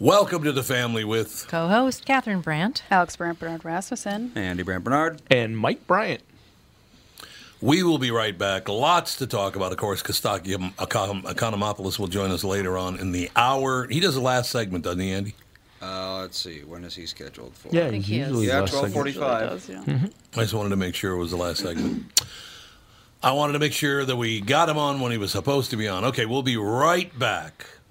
Welcome to the family with Co-host Catherine Brandt. Alex Brandt Barnard Rasmussen. Andy Brandt Barnard. And Mike Bryant. We will be right back. Lots to talk about. Of course, Costaki Econ- Economopoulos will join us later on in the hour. He does the last segment, doesn't he, Andy? Uh, let's see. When is he scheduled for? Yeah, think he is. usually Yeah, last second. 1245. Does, yeah. I just wanted to make sure it was the last segment. I wanted to make sure that we got him on when he was supposed to be on. Okay, we'll be right back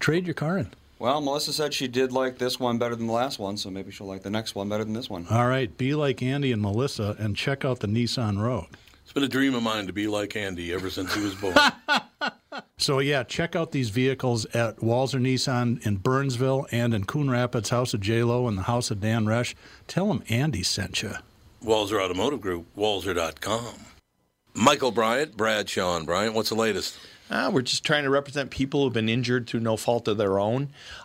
Trade your car in. Well, Melissa said she did like this one better than the last one, so maybe she'll like the next one better than this one. All right, be like Andy and Melissa and check out the Nissan Rogue. It's been a dream of mine to be like Andy ever since he was born. So yeah, check out these vehicles at Walser Nissan in Burnsville and in Coon Rapids, House of J Lo and the House of Dan Resch. Tell them Andy sent you. Walser Automotive Group, Walser.com. Michael Bryant, Bradshaw and Bryant, what's the latest? Uh, we're just trying to represent people who've been injured through no fault of their own.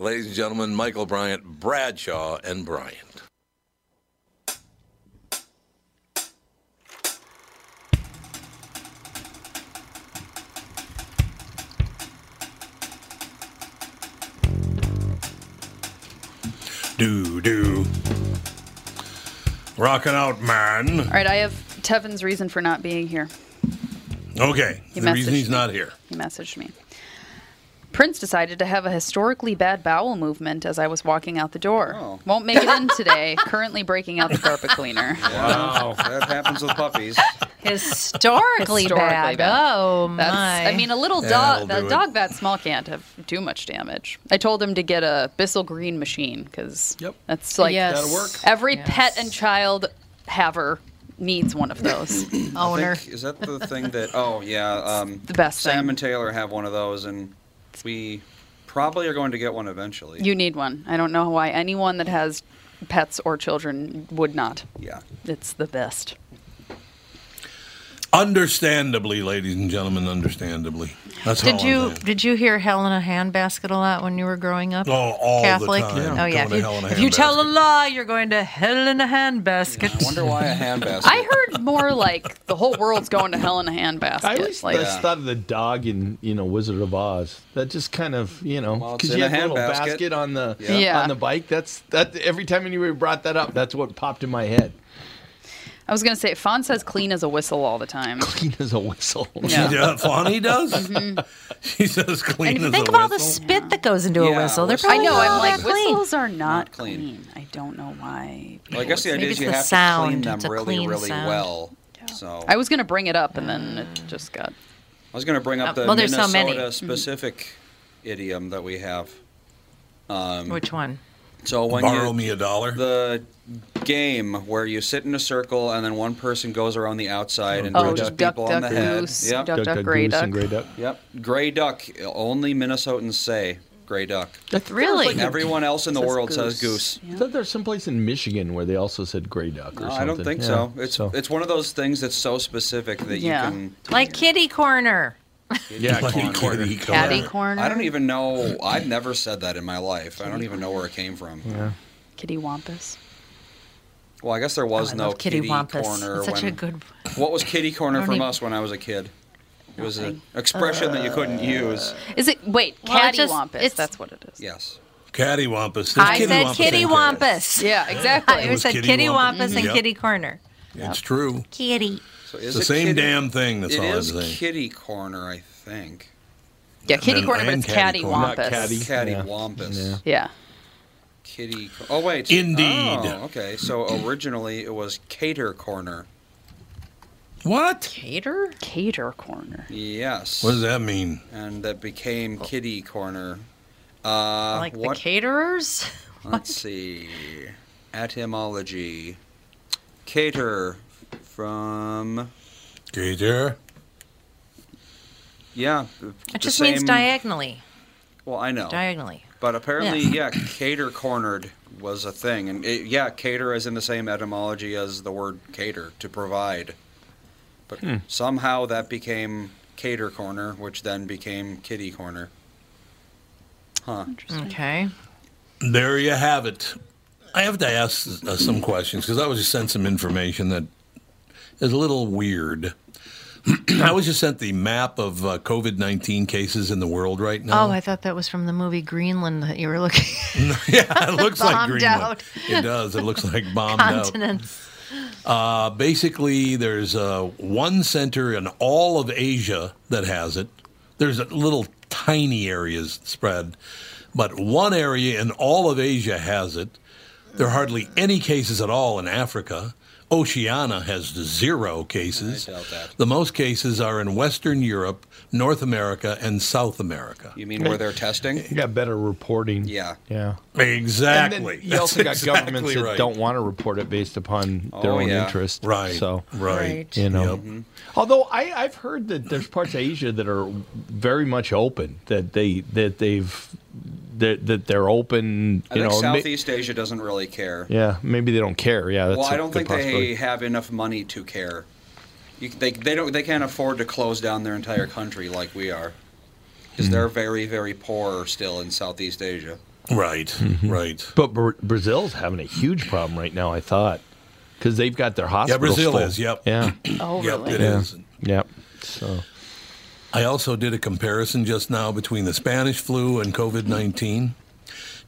Ladies and gentlemen, Michael Bryant, Bradshaw, and Bryant. Do, do. Rocking out, man. All right, I have Tevin's reason for not being here. Okay. He the reason messaged he's me. not here. He messaged me. Prince decided to have a historically bad bowel movement as I was walking out the door. Oh. Won't make it in today. Currently breaking out the carpet cleaner. Wow. that happens with puppies. Historically, Historically bad. bad. Oh That's, my! I mean, a little Yeah, dog, that'll the do it. dog that small can't have too much damage. I told him to get a Bissell Green machine because Yep. that's like Yes. That'll work. every Yes. pet and child haver needs one of those. owner. Think- is that the thing that? Oh yeah. Um, the best Sam thing. and Taylor have one of those, and we probably are going to get one eventually. You need one. I don't know why anyone that has pets or children would not. yeah. It's the best. Understandably, ladies and gentlemen, understandably. That's Did all I'm you did you hear hell in a handbasket a lot when you were growing up? Oh, all the Catholic. time. Oh yeah. If, you, if you tell a lie, you're going to hell in a handbasket. I wonder why a handbasket. I heard more like the whole world's going to hell in a handbasket. I always like, just thought of the dog in you know Wizard of Oz. That just kind of you know because in you had a little handbasket. basket on the Yeah. Yeah. on the bike. That's that every time anybody brought that up, that's what popped in my head. I was gonna say, Fawn says clean as a whistle all the time. Clean as a whistle. Yeah. Yeah, Fonny does. Mm-hmm. She says clean And if you as think of all the whistle. spit that goes into a whistle, they're whistle- I probably know. I'm like clean. whistles are not, Not clean. clean. I don't know why. Well, I guess the Maybe idea is it's you the have sound. to clean them It's really, clean really sound. well. So I was gonna bring it up, and then it mm. just got. I was going to bring up Oh, the well, there's so many. Minnesota mm-hmm. specific idiom that we have. Um, Which one? So when Borrow you, me a dollar. the game where you sit in a circle and then one person goes around the outside and Oh, duck, people duck, on the head. goose, Yep. duck, duck, gray goose duck. and gray duck. Yep. Gray duck. Only Minnesotans say gray duck. Really? Everyone else in the Says world says goose. goose. I thought there's someplace in Michigan where they also said gray duck or No, something. I don't think Yeah, so. It's so- it's one of those things that's so specific that Yeah. you can. Like kitty corner. Yeah, Like kitty kitty corner. corner. Caddy corner. I don't even know. I've never said that in my life. I don't even know where it came from. Yeah. Kitty wampus. Well, I guess there was oh, I no love Kitty, Wampus. corner. It's such when, a good. What was kitty corner don't from even- us when I was a kid? It was an expression that you couldn't use. Is it wait, Well, it just- it's- That's what it is. Yes. Cattywampus. There's I Kitty said Wampus Kitty Wampus. Yeah, exactly. I was said Kitty Kitty Wampus. Wampus and Yep. Kitty Corner. It's true. Kitty. So It's the same kitty- damn thing. That's It all I'm is saying. kitty corner, I think. yeah, kitty And- corner, but and it's catty wampus. Not catty. Catty Yeah. wampus. Yeah. Yeah. Kitty. Co- oh wait. Indeed. Oh, okay. So originally it was cater corner. What? Cater? Cater corner. Yes. What does that mean? And that became kitty corner. Uh, like what? the caterers? Let's see. Etymology. Cater from Gator. yeah. It the just means diagonally. Well, I know. Diagonally. But apparently, yeah. cater cornered was a thing, and it, yeah, cater is in the same etymology as the word cater to provide. But Hmm. somehow that became cater corner, which then became kitty corner. Huh. Okay. There you have it. I have to ask uh, some questions because I was just sent some information that is a little weird. I was just sent the map of uh, COVID 19 cases in the world right now. Oh, I thought that was from the movie Greenland that you were looking yeah, it looks like Greenland. out. It does. It looks like bombed out. continents. Uh, basically, there's uh, one center in all of Asia that has it. There's a little tiny areas spread, but one area in all of Asia has it. There are hardly any cases at all in Africa. Oceania has zero cases. I doubt that. The most cases are in Western Europe, North America, and South America. You mean where they're testing? You got better reporting. Yeah. Yeah. Exactly. And you also got That's governments exactly that right. don't want to report it based upon oh, their Oh, own yeah. interest. Right. So, right. you know. Yep. Mm-hmm. Although I, I've heard that there's parts of Asia that are very much open, that they that they've that, that they're open. I You think know, ma- Southeast Asia doesn't really care. yeah, maybe they don't care. Yeah, that's well, I don't think they have enough money to care. You, they, they don't. They can't afford to close down their entire country like we are, because Hmm. they're very, very poor still in Southeast Asia. Right. Mm-hmm. Right. But Bra- Brazil's having a huge problem right now. I thought because they've got their hospitals. Yeah. Brazil full. is. Yep. Yeah. Oh, Yep, really? it Yeah. is. yep. So I also did a comparison just now between the Spanish flu and COVID 19.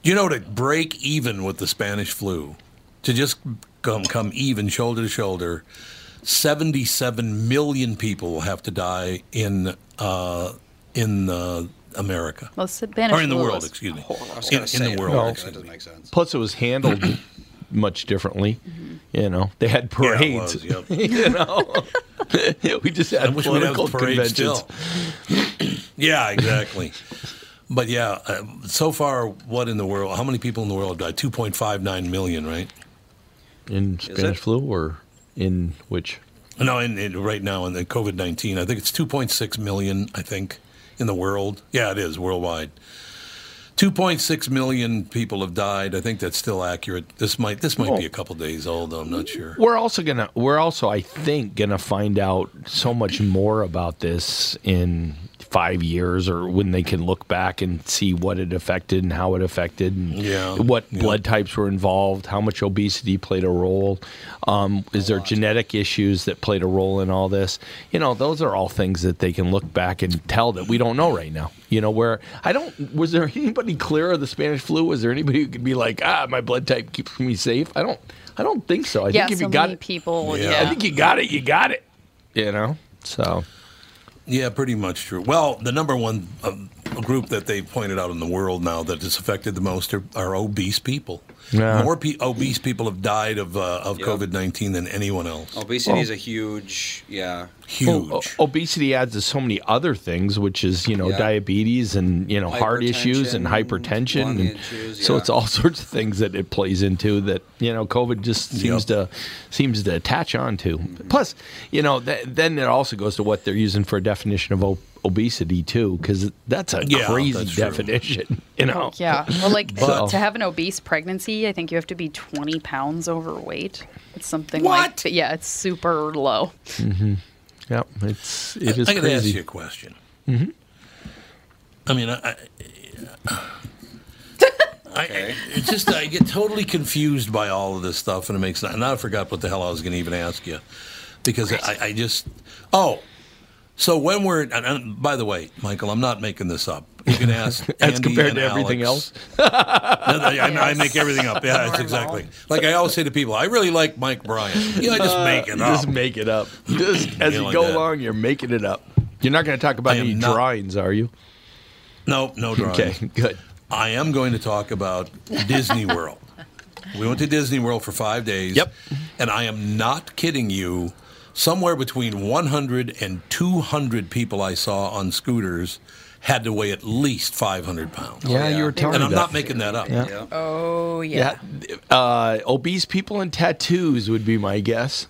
Do you know to break even with the Spanish flu, to just come, come even shoulder to shoulder, 77 million people will have to die in, uh, in uh, America. Well, Spanish Or in the world, excuse me. horrible. I was In, in the world, but excuse that doesn't me. make sense. plus it was handled much differently. You know, they had Yeah, it parades. was, yep. you know, we just had wish we'd have political the conventions. still. yeah, exactly. But yeah, uh, so far, what in the world? How many people in the world have died? 2.59 million, right? In Spanish flu or in which? No, in, in, right now in the COVID 19, I think it's 2.6 million, I think, in the world. Yeah, it is worldwide. 2.6 million people have died. I think that's still accurate. This might this might be a couple days old. I'm not sure. We're also gonna. We're also, I think, gonna find out so much more about this in five years, or when they can look back and see what it affected and how it affected, and Yeah, what yeah. blood types were involved, how much obesity played a role. Um, is there genetic issues that played a role in all this? You know, those are all things that they can look back and tell that we don't know right now. You know, where I don't. Was there anybody clear of the Spanish flu? Was there anybody who could be like, ah, my blood type keeps me safe? I don't. I don't think so. I yeah, think if so you got many it, people. Yeah. Yeah. I think you got it. You got it. You know. So Yeah, pretty much true. Well, the number one um, group that they've pointed out in the world now that is affected the most are, are obese people. Yeah. More pe- obese people have died of uh, of Yep. COVID nineteen than anyone else. Obesity is a huge, yeah. Huge. Well, o- obesity adds to so many other things, which is you know Yeah. diabetes and you know heart issues and Hypertension, hypertension, and issues, so it's all sorts of things that it plays into that you know COVID just seems to seems to attach on to. Mm-hmm. Plus, you know, th- then it also goes to what they're using for a definition of o- obesity too, because that's a Yeah, crazy that's definition. You know, Yeah. Well, like But- to have an obese pregnancy, I think you have to be 20 pounds overweight. It's something What? like yeah, it's super low. Mm-hmm. yeah, it's it is I got to ask crazy. you a question. Mm-hmm. I mean, I, I, I, Okay. I, it's just I get totally confused by all of this stuff, and it makes and now I forgot what the hell I was going to even ask you because I, I just oh. So when we're and, and by the way, Michael, I'm not making this up. You can ask As Andy compared and to everything Alex. else. No, no, I, I make everything up. Yeah, that's exactly. Like I always say to people, I really like Mike Bryant. You know, I just make it up. Uh, Just make it up. Just as Yeah, you like go that. along, you're making it up. You're not going to talk about I any not- drawings, are you? no, no drawings. Okay, good. I am going to talk about Disney World. We went to Disney World for five days. Yep. And I am not kidding you. Somewhere between 100 and 200 people I saw on scooters had to weigh at least 500 pounds. Yeah, yeah. you were telling And me I'm that. not making that up. Yeah. Yeah. Oh yeah. Yeah, uh, obese people and tattoos would be my guess.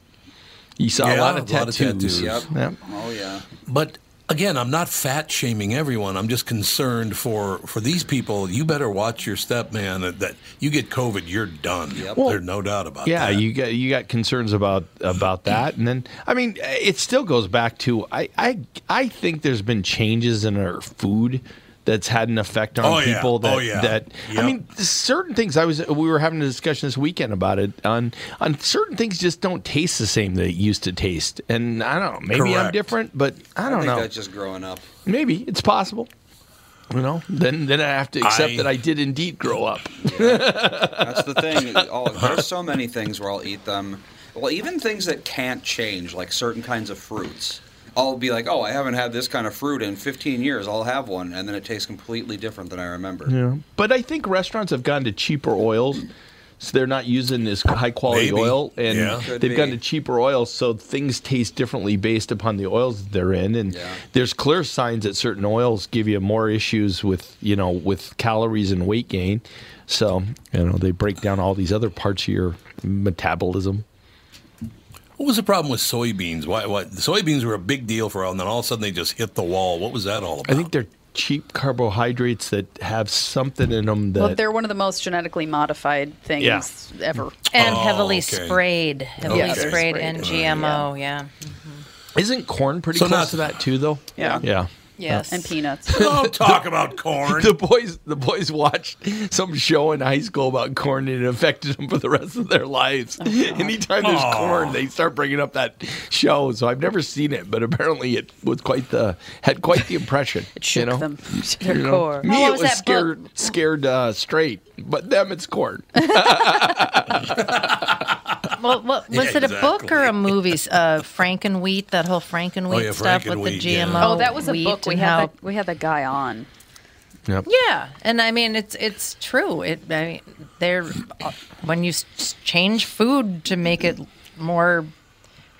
You saw a lot of a lot of tattoos. tattoos. Yep. Yep. Oh yeah. But again, I'm not fat shaming everyone. I'm just concerned for for these people. You better watch your step, man. That, that you get COVID, you're done. Yep. There's no doubt about Yeah, that. you got you got concerns about about that, and then I mean, it still goes back to I I I think there's been changes in our food that's had an effect on Oh, yeah. people that Oh, yeah. that I mean certain things I was we were having a discussion this weekend about it on on certain things just don't taste the same that it used to taste and I don't know maybe I'm different but I I don't think know that's just growing up. maybe it's possible you know then then I have to accept I- that I did indeed grow up That's the thing. Oh, there's so many things where I'll eat them. Well, even things that can't change, like certain kinds of fruits. I'll be like, oh, I haven't had this kind of fruit in 15 years. I'll have one, and then it tastes completely different than I remember. Yeah. But I think restaurants have gone to cheaper oils. So they're not using this high quality Maybe. oil, and Yeah. They've gone to cheaper oils, so things taste differently based upon the oils that they're in. And Yeah. there's clear signs that certain oils give you more issues with, you know, with calories and weight gain. So you know they break down all these other parts of your metabolism. What was the problem with soybeans? Why? Why the soybeans were a big deal for a and then all of a sudden they just hit the wall. What was that all about? I think they're cheap carbohydrates that have something in them that Well, they're one of the most genetically modified things Yeah. ever. And Oh, heavily okay. sprayed, heavily Yeah. sprayed, Sprayed. and GMO. Yeah. isn't corn pretty So close not- to that too, though. Yeah. Yeah. Yes. And peanuts. Don't talk about corn. the boys the boys watched some show in high school about corn and it affected them for the rest of their lives. Anytime there's Aw. corn, they start bringing up that show. So I've never seen it, but apparently it was quite the had quite the impression. It shook you know? them to their You know, core. Me, Oh, it was was that scared scared uh, straight, but them it's corn. Well, what, was Yeah, it a book or a movie? Uh, Frankenwheat, that whole Frankenwheat Oh, yeah, stuff with the Frankenwheat, yeah. GMO. Oh, that was a wheat book. We and had how- that, we had that guy on. Yep. Yeah, and I mean it's it's true. It I mean they're uh, when you change food to make it more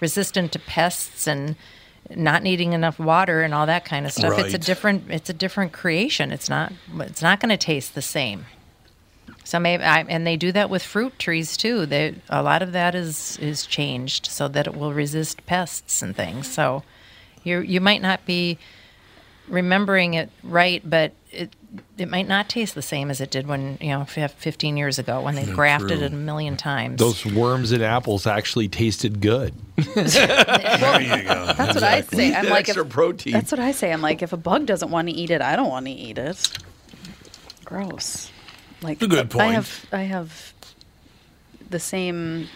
resistant to pests and not needing enough water and all that kind of stuff. It's a different it's a different creation. It's not it's not going to taste the same. So maybe I, and they do that with fruit trees too. They a lot of that is is changed so that it will resist pests and things. So you you might not be remembering it right, but it it might not taste the same as it did when you know 15 years ago when they grafted true. it a million times. Those worms and apples actually tasted good. there you go. That's what I say. I'm like, extra if, protein. that's what I say. I'm like, if a bug doesn't want to eat it, I don't want to eat it. Gross. Like a good I have I have the same.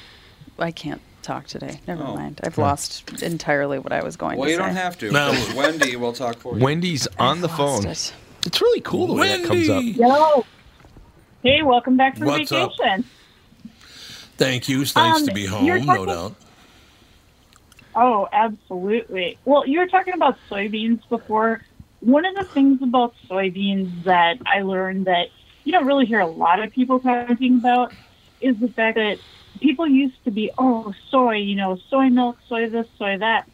I can't talk today. Never Oh. mind. I've lost entirely what I was going to say. Well, to you say. don't have to. No. Wendy will talk for you. Wendy's on the Lost phone. it. It's really cool the way that comes up. Wendy. Yo. Hey, welcome back from What's up? vacation. Thank you. It's nice Um, to be home, you're no talking- doubt. Oh, absolutely. Well, you were talking about soybeans before. One of the things about soybeans that I learned that you don't really hear a lot of people talking about is the fact that people used to be, oh, soy, you know, soy milk, soy this, soy that.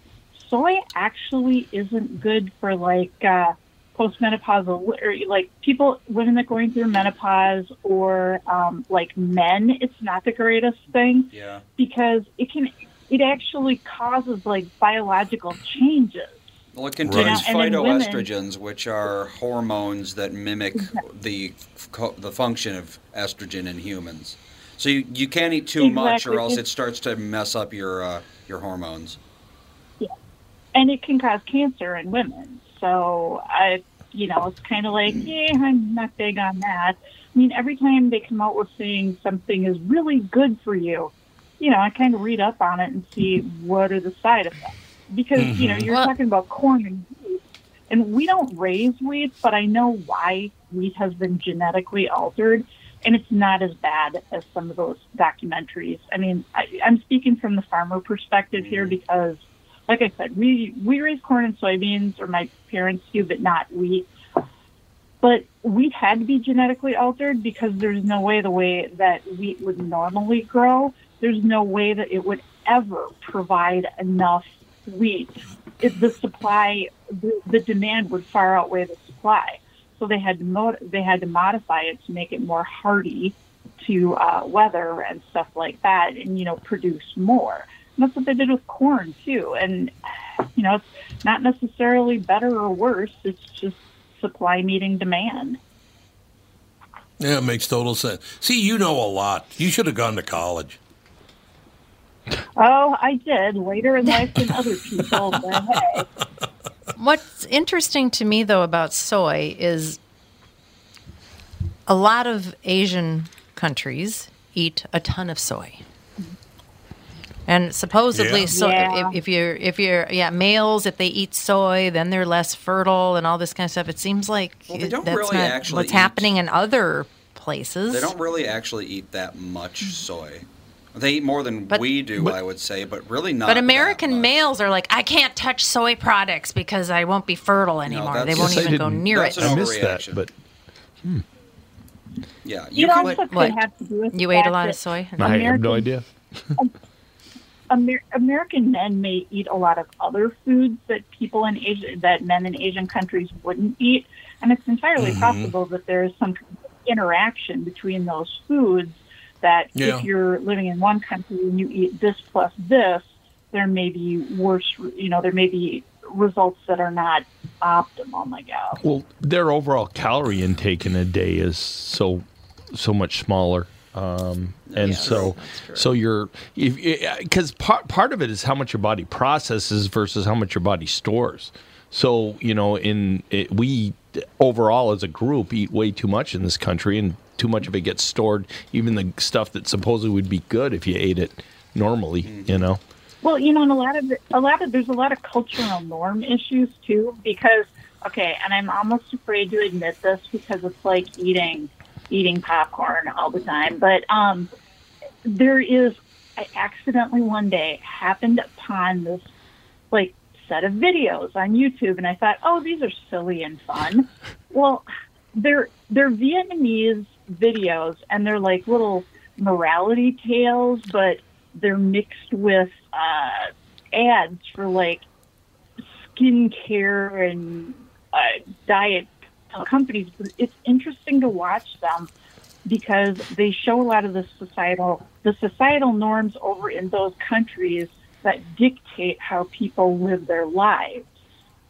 Soy actually isn't good for like uh, postmenopausal, or like people, women that are going through menopause, or um, like men. It's not the greatest thing Yeah. because it can it actually causes like biological changes. Well, it contains Right. Phytoestrogens, which are hormones that mimic the the function of estrogen in humans. So you, you can't eat too much, or else it starts to mess up your uh, your hormones. Yeah, And it can cause cancer in women. So I you know, it's kind of like, yeah, I'm not big on that. I mean, every time they come out with saying something is really good for you, you know, I kind of read up on it and see what are the side effects. Because, you know, you're Well- talking about corn and wheat, and we don't raise wheat, but I know why wheat has been genetically altered, and it's not as bad as some of those documentaries. I mean, I, I'm speaking from the farmer perspective here mm-hmm. because, like I said, we we raise corn and soybeans, or my parents do, but not wheat. But wheat had to be genetically altered because there's no way the way that wheat would normally grow, there's no way that it would ever provide enough wheat. If the supply, the, the demand would far outweigh the supply. So they had to mod- they had to modify it to make it more hardy to uh, weather and stuff like that, and you know produce more. And that's what they did with corn too. And you know, it's not necessarily better or worse. It's just supply meeting demand. Yeah, it makes total sense. See, you know a lot. You should have gone to college. Oh, I did later in life than other people, but hey. What's interesting to me, though, about soy is a lot of Asian countries eat a ton of soy. And supposedly, Yeah. so Yeah. if, if you're if you're yeah males, if they eat soy, then they're less fertile and all this kind of stuff. It seems like Well, they it- don't that's really not actually what's eat- happening in other places. They don't really actually eat that much soy. They eat more than But- we do, but- I would say, but really not. But that American much. males are like, I can't touch soy products because I won't be fertile anymore. they won't Yes, even go near that's it. an I missed that, overreaction. but hmm. Yeah, You, you know, can. also could What? have to do with You the ate a lot of soy. I have no idea. Amer- American men may eat a lot of other foods that people in Asia, that men in Asian countries wouldn't eat, and it's entirely mm-hmm. possible that there is some interaction between those foods. That Yeah. if you're living in one country and you eat this plus this, there may be worse. You know, there may be results that are not optimum. I guess. Well, their overall calorie intake in a day is so so much smaller. Um, and Yeah. so, so you're because eh, eh, part part of it is how much your body processes versus how much your body stores. So you know, in it, we overall as a group eat way too much in this country, and too much of it gets stored. Even the stuff that supposedly would be good if you ate it normally, you know. Well, you know, and a lot of a lot of there's a lot of cultural norm issues too because okay, and I'm almost afraid to admit this because it's like eating eating popcorn all the time, but um there is I accidentally one day happened upon this like set of videos on YouTube and I thought, "Oh, these are silly and fun." well, they're they're Vietnamese videos and they're like little morality tales, but they're mixed with uh, ads for like skincare and uh, diet companies. But it's interesting to watch them because they show a lot of the societal the societal norms over in those countries that dictate how people live their lives.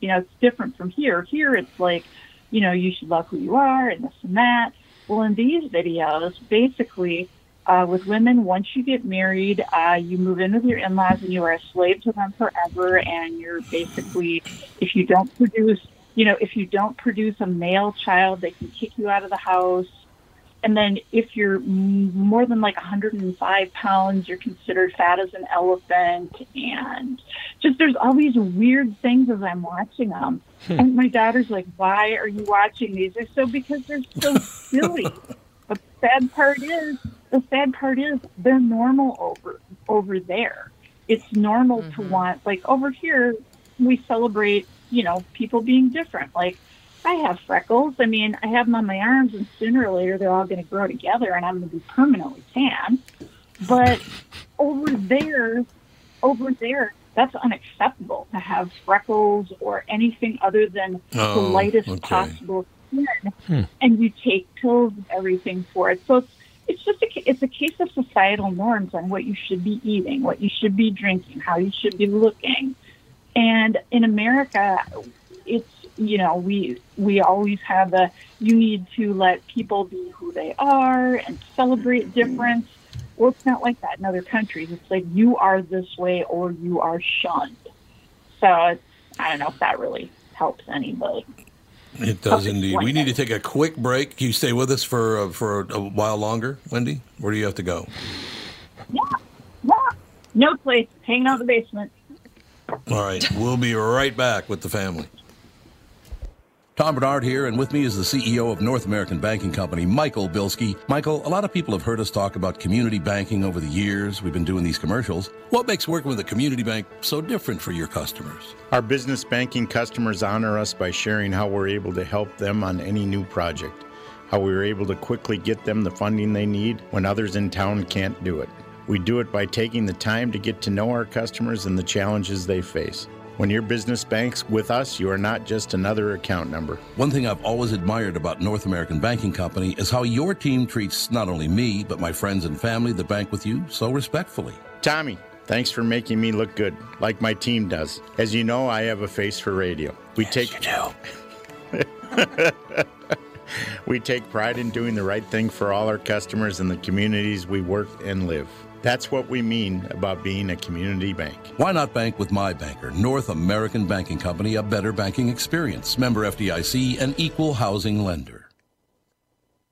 You know, it's different from here. Here, it's like, you know, you should love who you are and this and that. Well, in these videos, basically, uh, with women, once you get married, uh, you move in with your in-laws and you are a slave to them forever. And you're basically, if you don't produce, you know, if you don't produce a male child, they can kick you out of the house. And then if you're more than like 105 pounds, you're considered fat as an elephant. And just there's all these weird things as I'm watching them. Hmm. and my daughter's like, why are you watching these? I said, because they're so silly. But the sad part is, the sad part is they're normal over over there. It's normal to mm-hmm. want like over here we celebrate, you know, people being different. Like I have freckles. I mean, I have them on my arms, and sooner or later they're all going to grow together, and I'm going to be permanently tan. But over there, over there, that's unacceptable to have freckles or anything other than the Oh, lightest okay. possible skin, hmm. and you take pills and everything for it. So it's it's just a ca- it's a case of societal norms on what you should be eating, what you should be drinking, how you should be looking. And in America, it's you know we we always have the you need to let people be who they are and celebrate difference. Well, it's not like that in other countries. It's like you are this way or you are shunned. So it's, I don't know if that really helps anybody. It does indeed. We need to take a quick break. Can you stay with us for uh, for a while longer, Wendy? Where do you have to go? Yeah, yeah. No place. Hanging out in the basement. All right, we'll be right back with the family. Tom Barnard here, and with me is the CEO of North American Banking Company, Michael Bilski. Michael, a lot of people have heard us talk about community banking over the years. We've been doing these commercials. What makes working with a community bank so different for your customers? Our business banking customers honor us by sharing how we're able to help them on any new project, how we were able to quickly get them the funding they need when others in town can't do it. We do it by taking the time to get to know our customers and the challenges they face. When your business banks with us, you are not just another account number. One thing I've always admired about North American Banking Company is how your team treats not only me, but my friends and family that bank with you so respectfully. Tommy, thanks for making me look good, like my team does. As you know, I have a face for radio. We Yes, take you do. we take pride in doing the right thing for all our customers and the communities we work and live. That's what we mean about being a community bank. Why not bank with my banker, North American Banking Company, a better banking experience, member FDIC, and equal housing lender.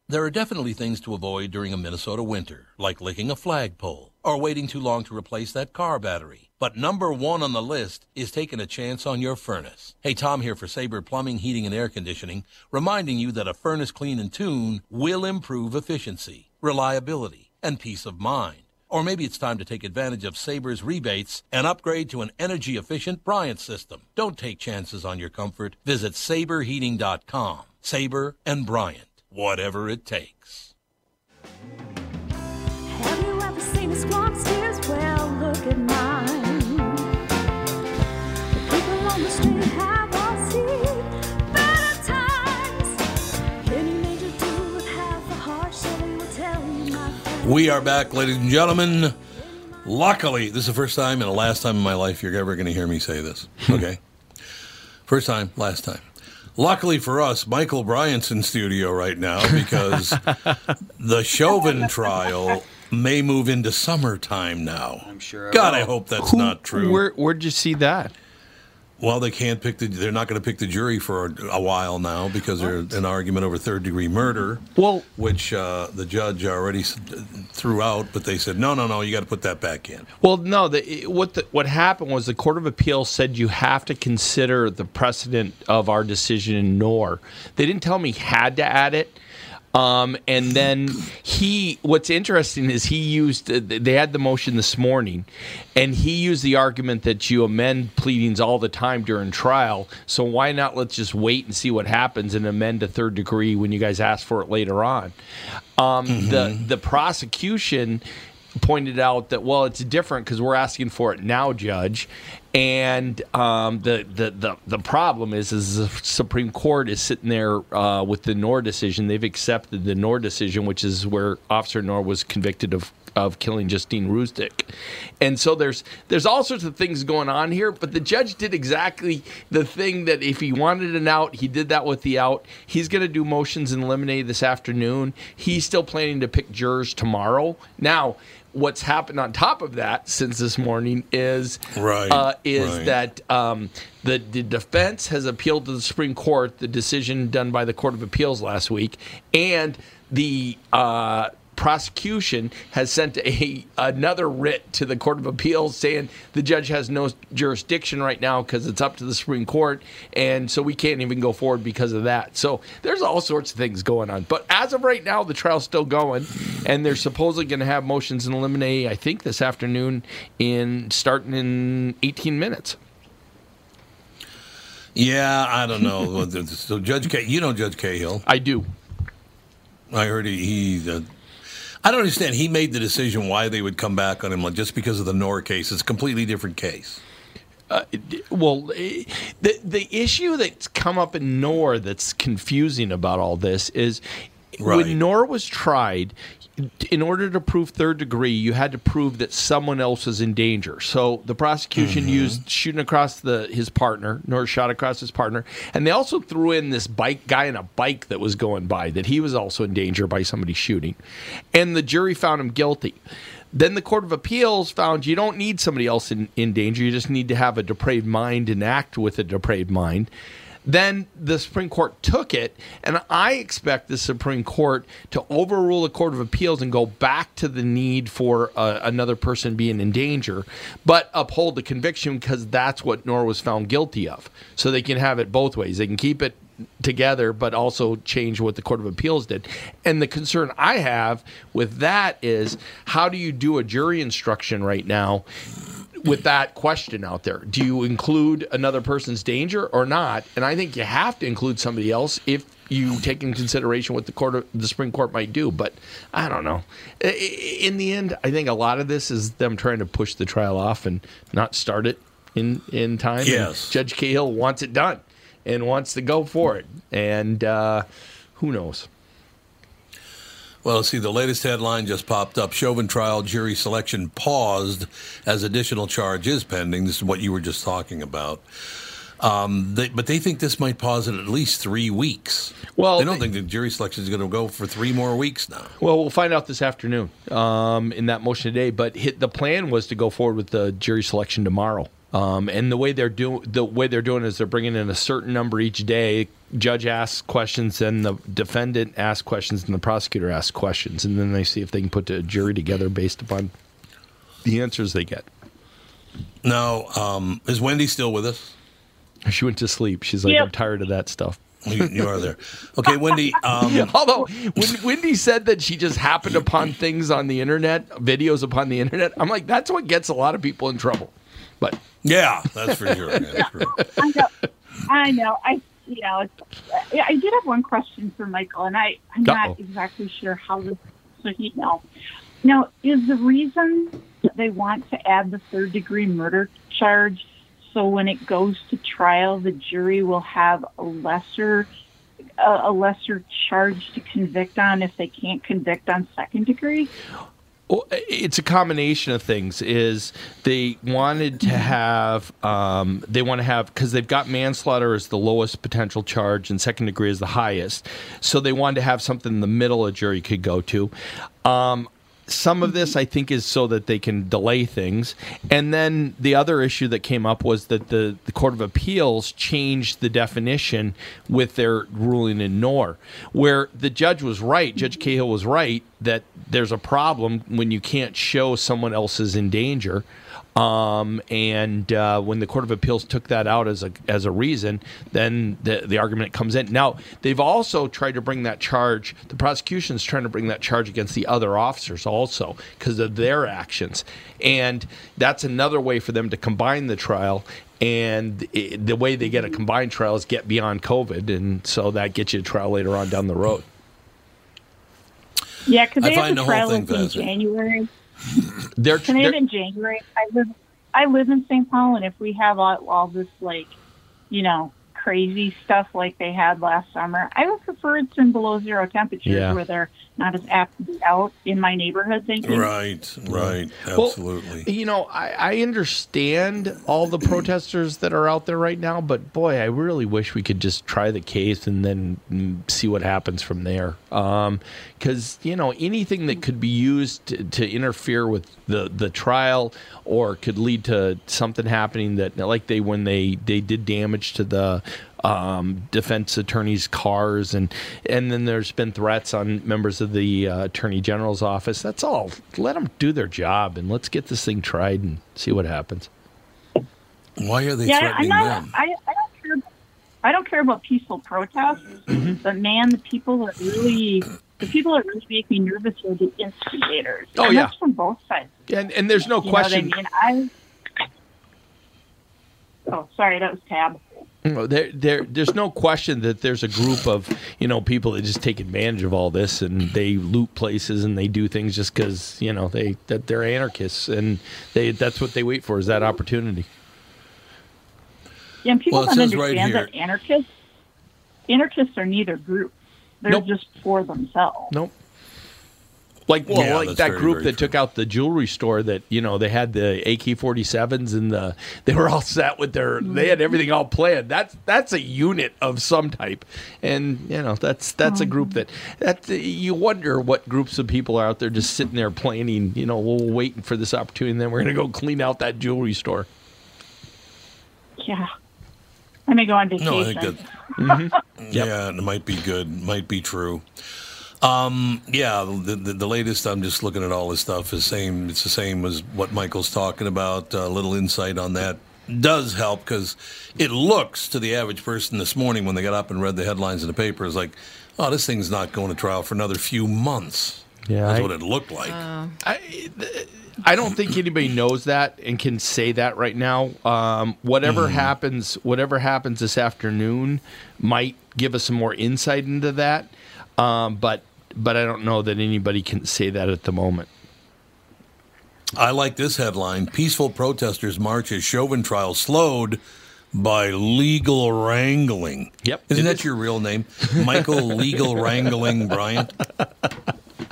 There are definitely things to avoid during a Minnesota winter, like licking a flagpole or waiting too long to replace that car battery. But number one on the list is taking a chance on your furnace. Hey, Tom here for Sabre Plumbing, Heating, and Air Conditioning, reminding you that a furnace clean and tune will improve efficiency, reliability, and peace of mind. Or maybe it's time to take advantage of Sabre's rebates and upgrade to an energy efficient Bryant system. Don't take chances on your comfort. Visit sabreheating.com. Sabre and Bryant, whatever it takes. We are back, ladies and gentlemen. Luckily, this is the first time and the last time in my life you're ever going to hear me say this. Okay? first time, last time. Luckily for us, Michael Bryant's in studio right now because the Chauvin trial may move into summertime now. I'm sure God, will. I hope that's not true. Where where'd you see that? Well, they can't pick the. They're not going to pick the jury for a, a while now because there's an argument over third degree murder. Well- which uh, the judge already threw out, but they said no, no, no. You got to put that back in. Well, no. The, what the, what happened was the Court of Appeal said you have to consider the precedent of our decision in Noor. They didn't tell me had to add it. Um, and then he, what's interesting is he used, they had the motion this morning, and he used the argument that you amend pleadings all the time during trial. So why not let's just wait and see what happens and amend to third degree when you guys ask for it later on? Um, The the prosecution pointed out that well, it's different because we're asking for it now, Judge. And um, the, the the the problem is, is the Supreme Court is sitting there uh, with the Noor decision. They've accepted the Noor decision, which is where Officer Noor was convicted of of killing Justine Ruszczyk. And so there's there's all sorts of things going on here, but the judge did exactly the thing that if he wanted an out, he did that with the out. He's going to do motions in limine this afternoon. He's still planning to pick jurors tomorrow. Now, what's happened on top of that since this morning is Right, uh, is right. that um, the the defense has appealed to the Supreme Court the decision done by the Court of Appeals last week, and the uh, prosecution has sent a another writ to the Court of Appeals saying the judge has no jurisdiction right now because it's up to the Supreme Court, and so we can't even go forward because of that. So there's all sorts of things going on. But as of right now, the trial's still going, and they're supposedly going to have motions in limine. I think this afternoon in starting in 18 minutes. Yeah, I don't know. so Judge K, you know Judge Cahill. I do. I heard he. he uh, I don't understand. He made the decision why they would come back on him just because of the Noor case. It's a completely different case. Well, eh, the the issue that's come up in Noor that's confusing about all this is Right. when Noor was tried. In order to prove third degree, you had to prove that someone else was in danger. So the prosecution mm-hmm. used shooting across the his partner. Noor shot across his partner, and they also threw in this bike guy in a bike that was going by that he was also in danger by somebody shooting, and the jury found him guilty. Then the Court of Appeals found you don't need somebody else in, in danger. You just need to have a depraved mind and act with a depraved mind. Then the Supreme Court took it, and I expect the Supreme Court to overrule the Court of Appeals and go back to the need for uh, another person being in danger, but uphold the conviction because that's what Nora was found guilty of. So they can have it both ways. They can keep it together, but also change what the Court of Appeals did. And the concern I have with that is how do you do a jury instruction right now with that question out there? Do you include another person's danger or not? And I think you have to include somebody else if you take in consideration what the court of, the Supreme Court might do. But I don't know. In the end, I think a lot of this is them trying to push the trial off and not start it in in time. And Yes. Judge Cahill wants it done and wants to go for it. And uh, who knows? Well, see, the latest headline just popped up. Chauvin trial jury selection paused as additional charge is pending. This is what you were just talking about. Um, they, but they think this might pause it at least three weeks. Well, they don't think the jury selection is going to go for three more weeks now. Well, we'll find out this afternoon um, in that motion today. But hit, the plan was to go forward with the jury selection tomorrow. Um, and the way they're doing the way they're doing is they're bringing in a certain number each day. Judge asks questions, then the defendant asks questions, and the prosecutor asks questions, and then they see if they can put a jury together based upon the answers they get. Now, um, is Wendy still with us? She went to sleep. She's like, Yep. I'm tired of that stuff. You, you are there. Okay, Wendy. Um, Although when Wendy said that she just happened upon things on the internet, videos upon the internet, I'm like, that's what gets a lot of people in trouble. But yeah, that's for sure. That's true. I know. I know. I you know. Yeah, I did have one question for Michael, and I I'm Uh-oh. not exactly sure how this. So he know. Now, is the reason that they want to add the third degree murder charge so when it goes to trial, the jury will have a lesser a lesser charge to convict on if they can't convict on second degree? It's a combination of things. Is they wanted to have, um, they want to have because they've got manslaughter as the lowest potential charge and second degree is the highest. So they wanted to have something in the middle a jury could go to. Um, some of this, mm-hmm. I think, is so that they can delay things. And then the other issue that came up was that the, the Court of Appeals changed the definition with their ruling in Noor, where the judge was right, Judge mm-hmm. Cahill was right, that there's a problem when you can't show someone else is in danger. Um, and uh, when the Court of Appeals took that out as a as a reason, then the the argument comes in. Now they've also tried to bring that charge. The prosecution's trying to bring that charge against the other officers also because of their actions, and that's another way for them to combine the trial. And i the way they get a combined trial is get beyond COVID, and so that gets you a trial later on down the road. Yeah, because I they have find the the whole trial thing in fascinating. January. They're, Can I have they're- it in January? I live, I live in St. Paul, and if we have all, all this like, you know, crazy stuff like they had last summer, I would prefer it's in below zero temperatures Yeah. where they're not as apt to be out in my neighborhood. Thank you. Right, right, Well, absolutely. You know, I, I understand all the protesters that are out there right now, but boy, I really wish we could just try the case and then see what happens from there. Um, Because you know, anything that could be used to, to interfere with the the trial or could lead to something happening that, like they when they they did damage to the um, defense attorneys' cars, and and then there's been threats on members of the uh, attorney general's office. That's all. Let them do their job, and let's get this thing tried and see what happens. Why are they Yeah, threatening not. them? I, I don't care. I don't care about peaceful protests, Mm-hmm. but man, the people that really, the people that really make me nervous are the instigators. Oh, and yeah. that's from both sides. And and there's no You know what I question. mean? I. Oh, sorry, that was Tab. No, There, there, there's no question that there's a group of you know people that just take advantage of all this and they loot places and they do things just because you know they that they're anarchists and they that's what they wait for is that opportunity. Yeah, and people Well, don't says right understand that anarchists anarchists are neither group. They're Nope. just for themselves. Nope. Like well, Yeah, like that very, group very that took out the jewelry store that you know they had the AK-47s and the they were all set with their they had everything all planned. That's that's a unit of some type, and you know that's that's a mm-hmm. group that that you wonder what groups of people are out there just sitting there planning. You know, we're waiting for this opportunity, and then we're gonna go clean out that jewelry store. Yeah. I may go on vacation. No, I think that. Yeah, it might be good. Might be true. Um, yeah, the, the the latest. I'm just looking at all this stuff. Is same. It's the same as what Michael's talking about. A little insight on that does help because it looks to the average person this morning when they got up and read the headlines in the paper is like, oh, this thing's not going to trial for another few months. Yeah, that's I- what it looked like. I, I don't think anybody knows that and can say that right now. Um, whatever Mm. happens, whatever happens this afternoon, might give us some more insight into that. Um, but but I don't know that anybody can say that at the moment. I like this headline: Peaceful protesters march as Chauvin trial slowed by legal wrangling. Yep, isn't that is. your real name, Michael Legal Wrangling Bryant?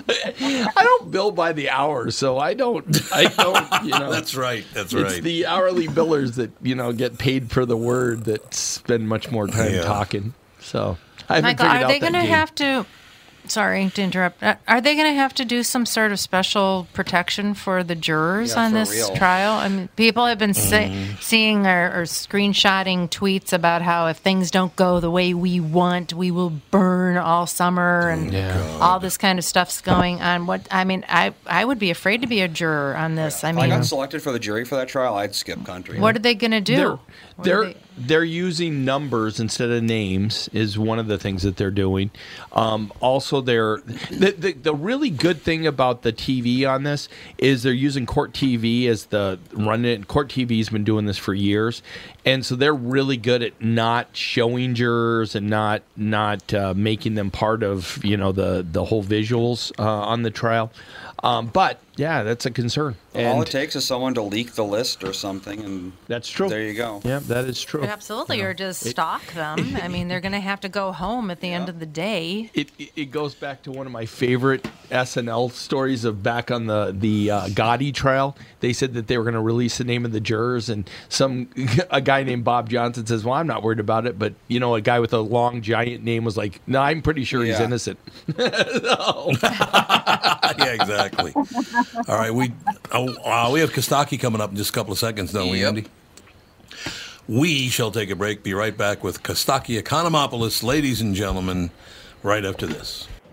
I don't bill by the hour, so I don't. I don't. You know, That's right. That's it's right. the hourly billers that you know get paid per the word that spend much more time Yeah. talking. So I haven't Michael, figured are out they going to have to? Sorry to interrupt. Uh, Are they going to have to do some sort of special protection for the jurors Yeah, on this real. trial? I mean, people have been say, Mm-hmm. seeing or, or screenshotting tweets about how if things don't go the way we want, we will burn all summer and all this kind of stuff's going on. What I mean, I I would be afraid to be a juror on this. I mean, If I got selected for the jury for that trial, I'd skip country. what are they going to do? They're What are they're, they- they're using numbers instead of names is one of the things that they're doing. Um, also, they're the, the the really good thing about the TV on this is they're using Court TV as the run it. Court TV's been doing this for years, and so they're really good at not showing jurors and not not uh, making them part of you know the the whole visuals uh, on the trial. Um, but yeah, that's a concern. All it takes is someone to leak the list or something, and that's true. there you go. Yeah, that is true. Absolutely, or just stalk them. I mean, they're going to have to go home at the end of the day. it, it- it goes back to one of my favorite SNL stories of back on the the uh, Gotti trial. They said that they were going to release the name of the jurors, and some a guy named Bob Johnson says, "Well, I'm not worried about it," but you know, a guy with a long giant name was like, "No, I'm pretty sure he's innocent." yeah, exactly. All right, we oh, uh, we have Costaki coming up in just a couple of seconds, don't we, Yep. Andy? We shall take a break. Be right back with Costaki Economopoulos, ladies and gentlemen, right after this.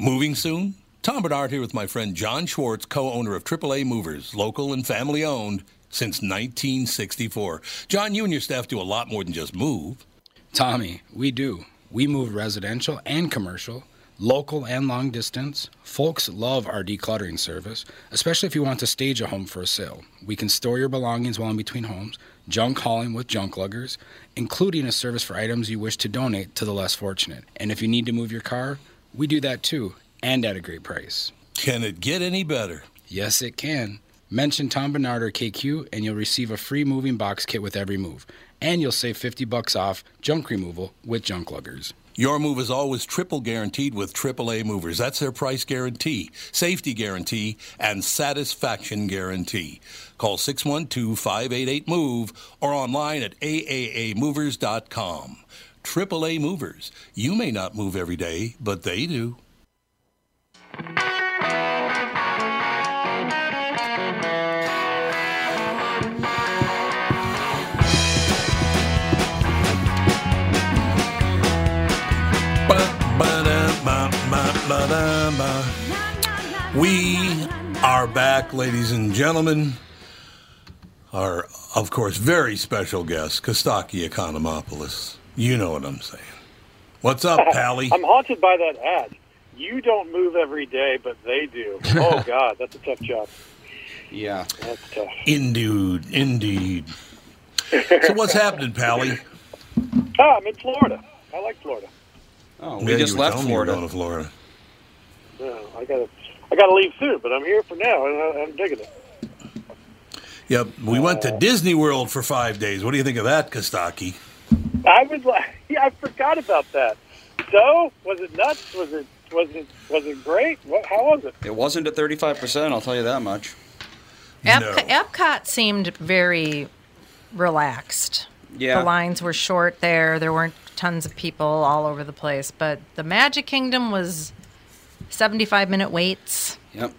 Moving soon? Tom Barnard here with my friend John Schwartz, co owner of AAA Movers, local and family owned since 1964. John, you and your staff do a lot more than just move. Tommy, we do. We move residential and commercial, local and long distance. Folks love our decluttering service, especially if you want to stage a home for a sale. We can store your belongings while in between homes, junk hauling with junk luggers, including a service for items you wish to donate to the less fortunate. And if you need to move your car, we do that too, and at a great price. Can it get any better? Yes, it can. Mention Tom Barnard or KQ and you'll receive a free moving box kit with every move. And you'll save 50 bucks off junk removal with junk luggers. Your move is always triple guaranteed with AAA movers. That's their price guarantee, safety guarantee, and satisfaction guarantee. Call 612 588 MOVE or online at AAAmovers.com. AAA Movers. You may not move every day, but they do. We are back, ladies and gentlemen. Our, of course, very special guest, Costaki Economopoulos. You know what I'm saying. What's up, Pally? I'm haunted by that ad. You don't move every day, but they do. Oh God, that's a tough job. Yeah. That's tough. Indeed, indeed. So what's happening, Pally? Ah, I'm in Florida. I like Florida. Oh, we you just were left telling me you were Florida. going to Florida. No, I gotta, I gotta leave soon, but I'm here for now, and I, I'm digging it. Yep, we went to Disney World for five days. What do you think of that, Costaki? I was like, yeah, I forgot about that. So, was it nuts? Was it was it was it great? What, how was it? It wasn't at 35%, I'll tell you that much. Epcot, Epcot seemed very relaxed. Yeah. The lines were short there. There weren't tons of people all over the place. But the Magic Kingdom was 75 minute waits. Yep.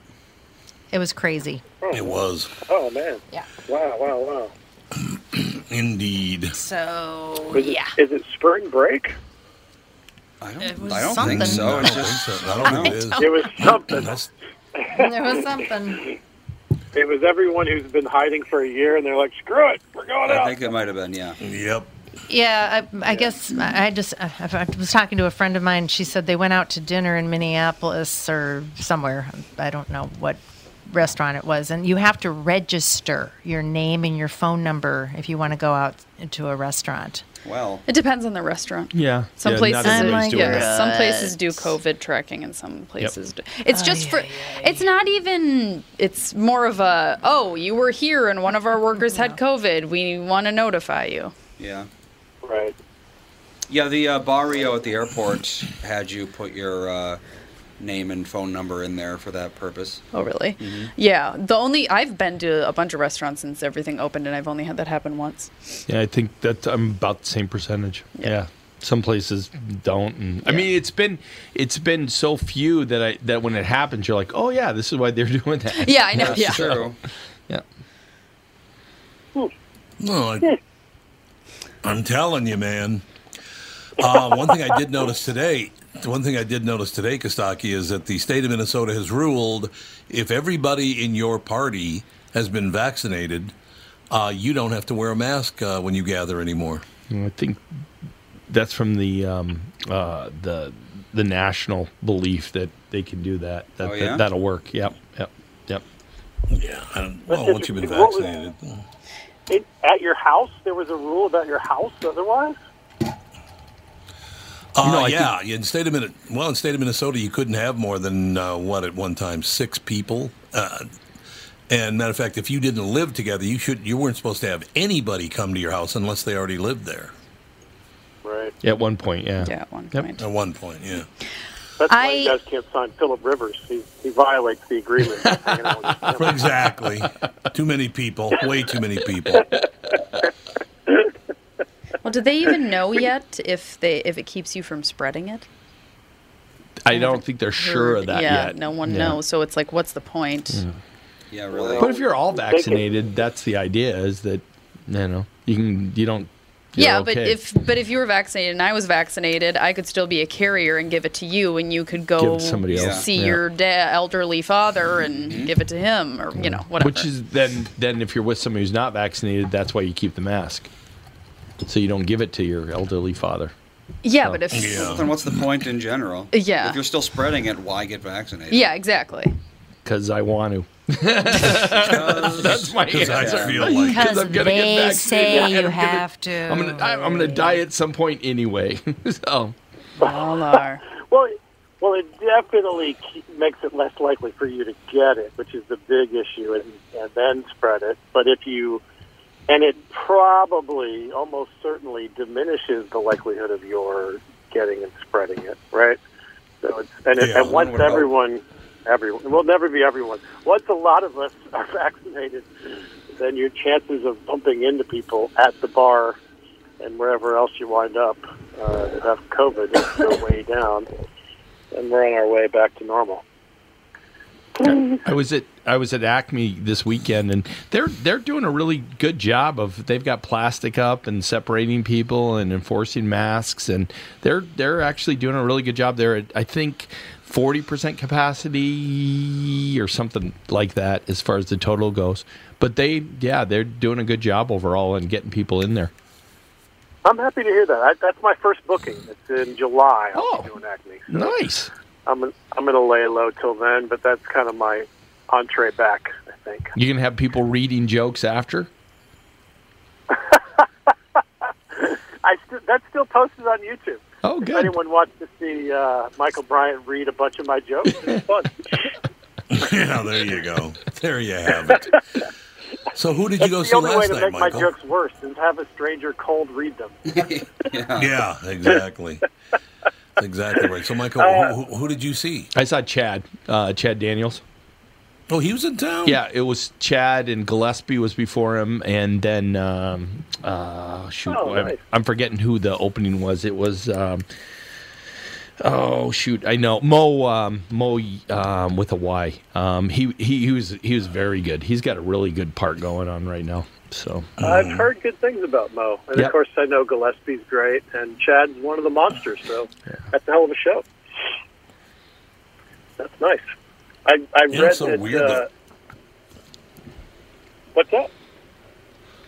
It was crazy. It was. Oh man. Yeah. Wow! Wow! Wow! Indeed. So, Is yeah. It, is it spring break? I don't, It was I don't something. think so. I don't just, think so. I don't think it is. It was something. That's, There was something. It was everyone who's been hiding for a year, and they're like, "Screw it, we're going I out." I think it might have been, yeah. yep. Yeah, I, I guess I I just I, I was talking to a friend of mine. She said they went out to dinner in Minneapolis or somewhere. I don't know what restaurant it was, and you have to register your name and your phone number if you want to go out into a restaurant. Well, It depends on the restaurant. Yeah. Some yeah, places, not doing like, that. yeah, some places do COVID tracking, and some places do. It's Oh, just yeah, for. It's not even. It's more of a. Oh, you were here, and one of our workers had COVID. We want to notify you. yeah. Right. Yeah, the uh, Barrio at the airport had you put your uh, name and phone number in there for that purpose. Oh, really? Mm-hmm. Yeah. The only I've been to a bunch of restaurants since everything opened, and I've only had that happen once. Yeah, I think that I'm about the same percentage. Yeah. Some places don't, and I mean it's been it's been so few that I that when it happens you're like, oh yeah, this is why they're doing that. Yeah, I know. That's yeah. true. Yeah. No, I, I'm telling you, man. Uh, one thing I did notice today, one thing I did notice today, Costaki, is that the state of Minnesota has ruled if everybody in your party has been vaccinated, uh, you don't have to wear a mask uh, when you gather anymore. I think that's from the um, uh, the the national belief that they can do that. That, Oh, yeah? that will work. Yep. Yep. Yep. Yeah, I don't, well, once you've been vaccinated. It, at your house, there was a rule about your house. Otherwise, You know, I yeah, in state of Min- well, in state of Minnesota, you couldn't have more than uh, what at one time six people. Uh, and matter of fact, if you didn't live together, you should you weren't supposed to have anybody come to your house unless they already lived there. right? At one point, yeah. Yeah, at one Yep. point. At one point, yeah. That's why you guys can't sign Philip Rivers. He, he violates the agreement. hanging out with his family. exactly. too many people. Way too many people. Well, do they even know yet if they if it keeps you from spreading it? I don't think they're sure of that yeah, yet. no one Yeah. knows. So it's like, what's the point? Yeah, really. But if you're all vaccinated, that's the idea. Is that you know you can you don't. you're yeah, but if but if you were vaccinated and I was vaccinated, I could still be a carrier and give it to you, and you could go Give it to somebody else. see Yeah. your da- elderly father and mm-hmm. give it to him, or you know whatever. Which is then then if you're with somebody who's not vaccinated, that's why you keep the mask, so you don't give it to your elderly father. yeah, but if Yeah. Then what's the point in general? Yeah. If you're still spreading it, why get vaccinated? yeah, exactly. Because I want to. That's my Because I answer. feel like Because I'm gonna get they vaccinated. say And you I'm gonna- have to. I'm gonna I, I'm gonna die at some point anyway. so All are. Well, well, it definitely makes it less likely for you to get it, which is the big issue, and, and then spread it. But if you, and it probably, almost certainly, diminishes the likelihood of your getting and spreading it, right? So it's and, it, Yeah, and once one would hope. everyone, everyone, it will never be everyone. Once a lot of us are vaccinated, then your chances of bumping into people at the bar and wherever else you wind up uh, that have COVID is go way down, and we're on our way back to normal. I was at I was at Acme this weekend, and they're they're doing a really good job of they've got plastic up and separating people and enforcing masks, and they're they're actually doing a really good job there. At, I think forty percent capacity or something like that as far as the total goes. But they yeah they're doing a good job overall and getting people in there. I'm happy to hear that. I, that's my first booking. It's in July. I'll Oh. be doing Acme. So Nice. I'm I'm going to lay low till then, but that's kind of my entree back. I think. You can have people reading jokes after. I st- that's still posted on YouTube. Oh, If good. anyone wants to see uh, Michael Bryant read a bunch of my jokes, it's fun. yeah, there you go. There you have it. So who did you That's go the only way to night, make my jokes worse is have a stranger cold read them. Yeah, exactly. That's exactly right. So, Michael, Uh, who, who, who did you see? I saw Chad, uh, Chad Daniels. Oh, he was in town. Yeah, it was Chad and Gillespie was before him, and then um, uh, shoot, Oh, I'm, nice. I'm forgetting who the opening was. It was um, oh shoot, I know Mo um, Mo um, with a Y. Um, he, he he was he was very good. He's got a really good part going on right now. So I've heard good things about Mo, and Yep. of course I know Gillespie's great, and Chad's one of the monsters. So that's a hell of a show. That's nice. I I know, read so that. weird, uh, what's that?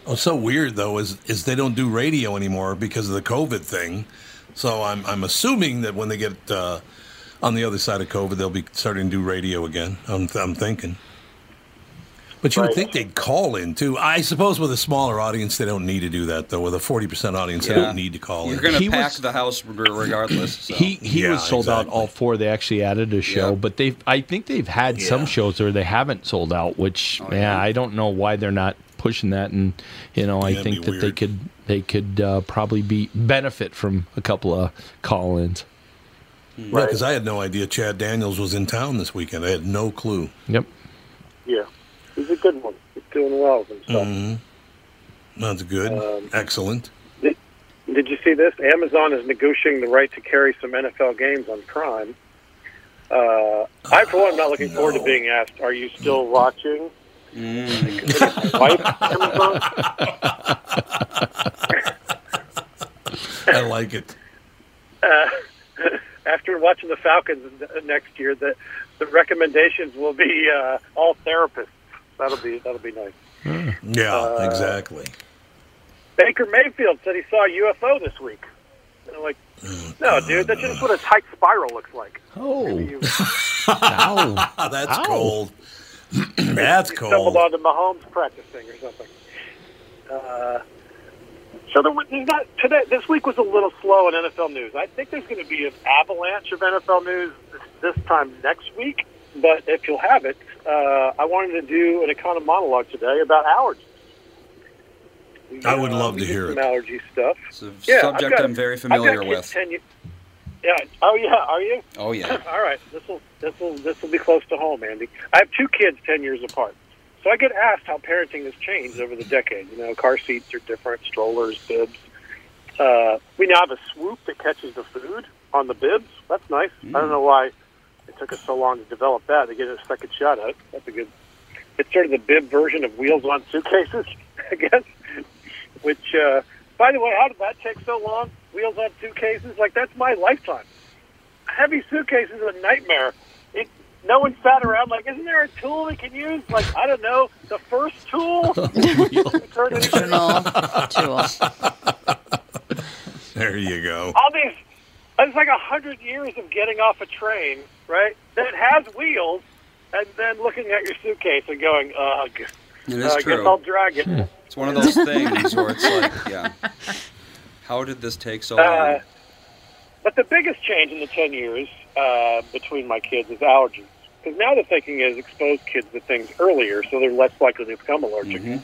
Oh, so weird though is is they don't do radio anymore because of the COVID thing. So I'm I'm assuming that when they get uh, on the other side of COVID, they'll be starting to do radio again. I'm I'm thinking. But you would Right. think they'd call in too. I suppose with a smaller audience, they don't need to do that though. With a forty percent audience, they don't need to call in. You're going He to pack was- the house regardless. So. he he Yeah, was sold out all four. They actually added a show, Yeah. but they I think they've had Yeah. some shows where they haven't sold out. Which Oh, yeah, yeah. I don't know why they're not pushing that. And you know, I Yeah, it'd think be that they could they could uh, probably be benefit from a couple of call-ins. Right, because I had no idea Chad Daniels was in town this weekend. I had no clue. Yep. Yeah, he's a good one. He's doing well with himself. hmm That's good. Um, Excellent. Did, did you see this? Amazon is negotiating the right to carry some NFL games on Prime. Uh, I, for one, am not looking forward to being asked, "Are you still watching?" Mm. I like it. Uh, after watching the Falcons next year, the the recommendations will be uh, all therapists. That'll be that'll be nice. Yeah, Uh, exactly. Baker Mayfield said he saw a UFO this week. And I'm like, no, dude, that's just what a tight spiral looks like. Oh, You ow. That's Ow. cold. that's you cold. stumbled onto Mahomes practicing or something. Uh, so there was there's not today. This week was a little slow in NFL news. I think there's going to be an avalanche of NFL news this, this time next week. But if you'll have it, uh, I wanted to do an economic monologue today about allergies. We, I would uh, love we to hear some it. allergy stuff. It's a Yeah, subject got- I'm very familiar with. 10 ye- yeah. Oh yeah. Are you? Oh yeah. All right. This will this will this will be close to home, Andy. I have two kids ten years apart, so I get asked how parenting has changed over the decades. You know, car seats are different, strollers, bibs. Uh, we now have a swoop that catches the food on the bibs. That's nice. I don't know why it took us so long to develop that. To get a second shot at it. That's a good. It's sort of the bib version of wheels on suitcases, I guess. Which, uh, by the way, how did that take so long? Wheels on suitcases, like that's my lifetime heavy suitcase is a nightmare. It, no one sat around like, isn't there a tool we can use? Like, I don't know, the first tool. Turn it into- Original tool. There you go. All these, it's like a hundred years of getting off a train, right? That has wheels, and then looking at your suitcase and going, ugh. It uh, is I guess true. I'll drag it. It's one of those things where it's like, yeah. How did this take so Uh, long? but the biggest change in the 10 years uh, between my kids is allergies. Because now the thinking is expose kids to things earlier so they're less likely to become allergic. Mhm.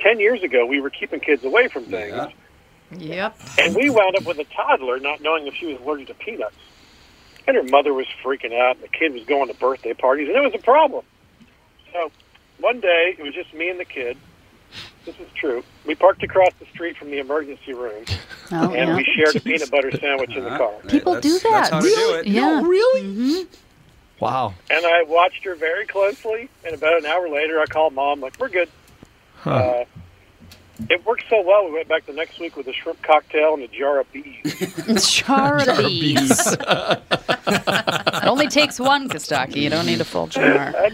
10 years ago, we were keeping kids away from things. Yeah. Yep. And we wound up with a toddler not knowing if she was allergic to peanuts. And her mother was freaking out, and the kid was going to birthday parties, and it was a problem. So one day, it was just me and the kid. This is true. We parked across the street from the emergency room, Oh, and yeah. we shared a peanut butter sandwich in the car. People that's- do That's that. how to do it. Yeah. really? Wow. And I watched her very closely, and about an hour later, I called mom, like, we're good. Huh. Uh, it worked so well, we went back the next week with a shrimp cocktail and a jar of bees. Jar of bees. it only takes one, Costaki. You don't need a full jar. I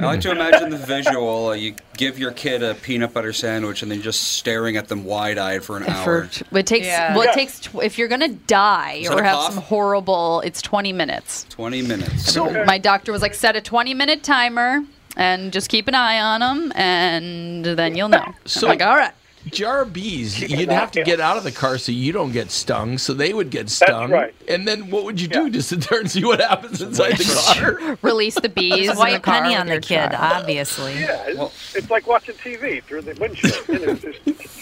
like to imagine the visual. Uh, you give your kid a peanut butter sandwich and then just staring at them wide eyed for an hour. For, it takes Yeah. well, it Yeah. takes tw- if you're gonna die or have cough? some horrible. It's 20 minutes. 20 minutes. So My doctor was like, set a 20 minute timer and just keep an eye on them, and then you'll know. So- I'm like, all right. jar of bees, you'd have to get out of the car so you don't get stung, so they would get stung. right. And then what would you do? Just sit there and see what happens inside the car? Release the bees. It's a in white the penny on the kid, child. obviously. Yeah, it's, it's like watching TV through the windshield.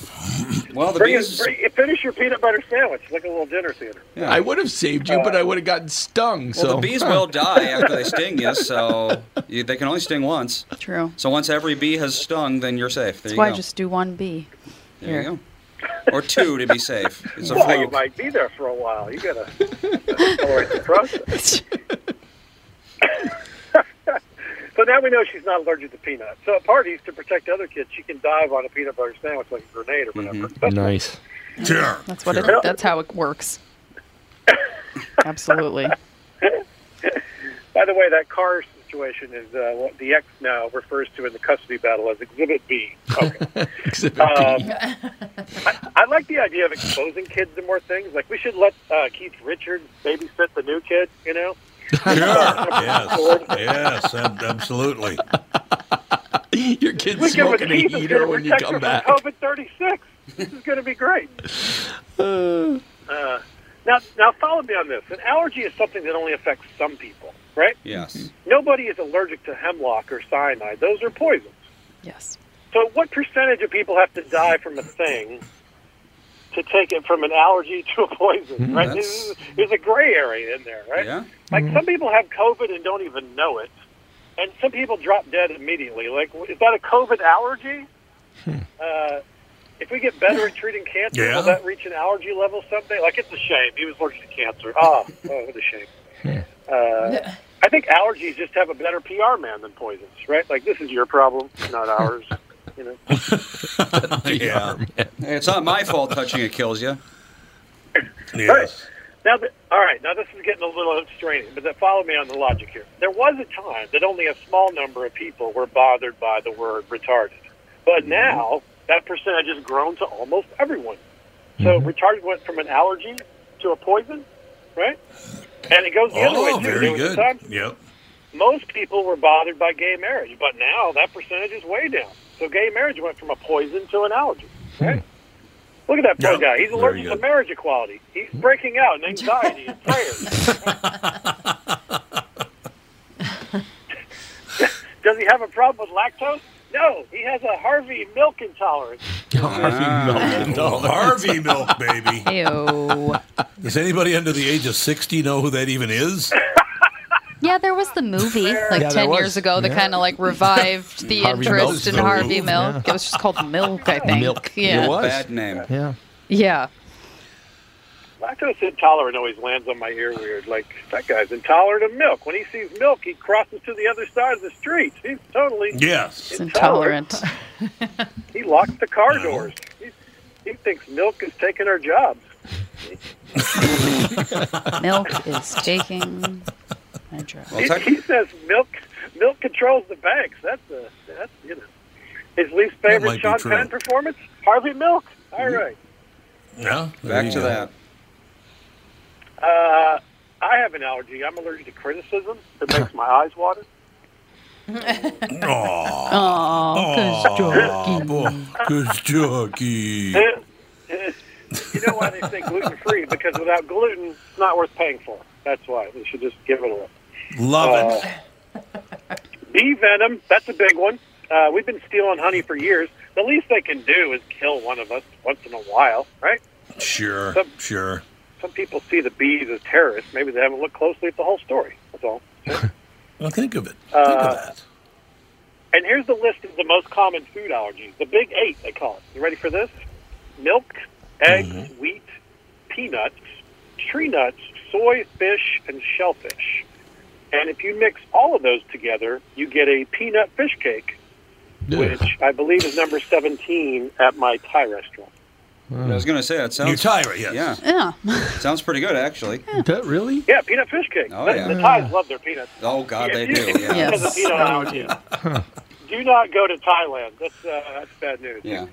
You know, just Well, the bring it- bees. bring- finish your peanut butter sandwich like a little dinner theater. Yeah. I would have saved you, but I would have gotten stung. Well, so the bees will die after they sting you, so you, they can only sting once. True. So once every bee has stung, then you're safe. There That's you why go. just do one bee. There you go. Or two to be safe. It's a well, you might be there for a while. You gotta accelerate the process. so now we know she's not allergic to peanuts. So at parties, to protect other kids, she can dive on a peanut butter sandwich like a grenade or whatever. That's nice. Sure. That's what sure. it, that's how it works. Absolutely. By the way, that car situation is uh, what the X now refers to in the custody battle as Exhibit B. Okay. Exhibit Um, B. I, I like the idea of exposing kids to more things. Like we should let uh, Keith Richards babysit the new kid. You know. Sure. yes. Yes. Absolutely. Your kid's We give a smoking a heater when you come back. from COVID thirty six. This is going to be great. Uh, now, now follow me on this. An allergy is something that only affects some people, right? Yes. Nobody is allergic to hemlock or cyanide. Those are poisons. Yes. So, what percentage of people have to die from a thing to take it from an allergy to a poison? Hmm, right? that's- There's, there's a gray area in there, right? Yeah. Like hmm. some people have COVID and don't even know it, and some people drop dead immediately. Like, is that a COVID allergy? Hmm. Uh, if we get better at treating cancer, Yeah. will that reach an allergy level someday? Like, it's a shame. He was allergic to cancer. Oh, oh what a shame. Uh, I think allergies just have a better PR man than poisons, right? Like, this is your problem, not ours. You know. yeah. Hey, it's not my fault touching it kills you. Yes. Now, the, all right. Now this is getting a little straining, but then follow me on the logic here. There was a time that only a small number of people were bothered by the word retarded, but mm-hmm. now that percentage has grown to almost everyone. So mm-hmm. retarded went from an allergy to a poison, right? And it goes the other way Oh, too. very There was a good. time Yep. most people were bothered by gay marriage, but now that percentage is way down. So gay marriage went from a poison to an allergy. Hmm. Right? Look at that poor Yep, guy. He's allergic to marriage equality. He's hmm. breaking out in anxiety and prayers. Does he have a problem with lactose? No, he has a Harvey milk intolerance. Oh, Harvey Milk, baby. Ew. Does anybody under the age of 60 know who that even is? Yeah, there was the movie like Yeah, 10 years ago that Yeah. kind of like revived the Harvey interest Milk's in the Harvey movie, Milk. yeah. It was just called Milk, I think. Milk. Yeah. It was. Bad name. Yeah. Yeah. Lactose intolerant always lands on my ear weird. Like, that guy's intolerant of milk. When he sees milk, he crosses to the other side of the street. He's totally Yes. It's intolerant. He locks the car doors. He, he thinks milk is taking our jobs. Milk is taking my job. Well, He, he says milk milk controls the banks. That's a that's you know his least favorite be Sean. Penn performance. Harvey Milk. All right. Yeah. back to go. that. Uh, I have an allergy. I'm allergic to criticism that makes my eyes water. Aw. Oh, Aw, boy, Good jockey. you know why they say gluten free? Because without gluten, it's not worth paying for. That's why we should just give it away. Love it. Bee venom, that's a big one. Uh, we've been stealing honey for years. The least they can do is kill one of us once in a while, right? Sure. Some- Sure. Some people see the bees as terrorists. Maybe they haven't looked closely at the whole story. That's all. Well, think of it. Think Uh, of that. And here's the list of the most common food allergies. The big eight, they call it. You ready for this? Milk, eggs, wheat, peanuts, tree nuts, soy, fish, and shellfish. And if you mix all of those together, you get a peanut fish cake, which I believe is number 17 at my Thai restaurant. I was going to say that New sounds. tire, yes. Yeah, Yeah. sounds pretty good actually. That really? Yeah, peanut fish cake. Oh, yeah. the Thais love their peanuts. Oh God, they do. you- if you Yeah. Yes. peanut allergy, do not go to Thailand. That's uh, that's bad news. Yeah.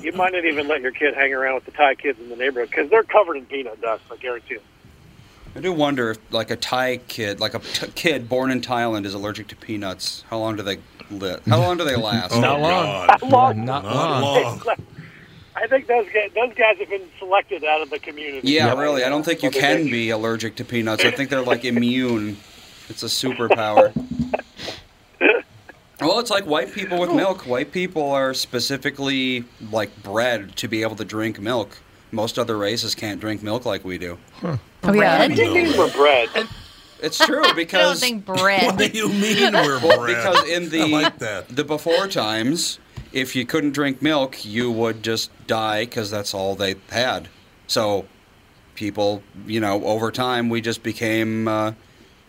You might not even let your kid hang around with the Thai kids in the neighborhood because they're covered in peanut dust. I guarantee it. I do wonder if, like, a Thai kid, like a t- kid born in Thailand, is allergic to peanuts. How long do they live? How long do they oh, last? Oh, Not long. God. How long? Not Not long. long. I think those guys, those guys have been selected out of the community. Yeah, really. I don't think you can be allergic to peanuts. I think they're like immune. It's a superpower. Well, it's like white people with milk. White people are specifically like bred to be able to drink milk. Most other races can't drink milk like we do. Oh, I think these were bred. It's true because I don't think bread. What do you mean we're Well, bred? because in the I like that. the before times, if you couldn't drink milk, you would just die because that's all they had. So, people, you know, over time, we just became uh,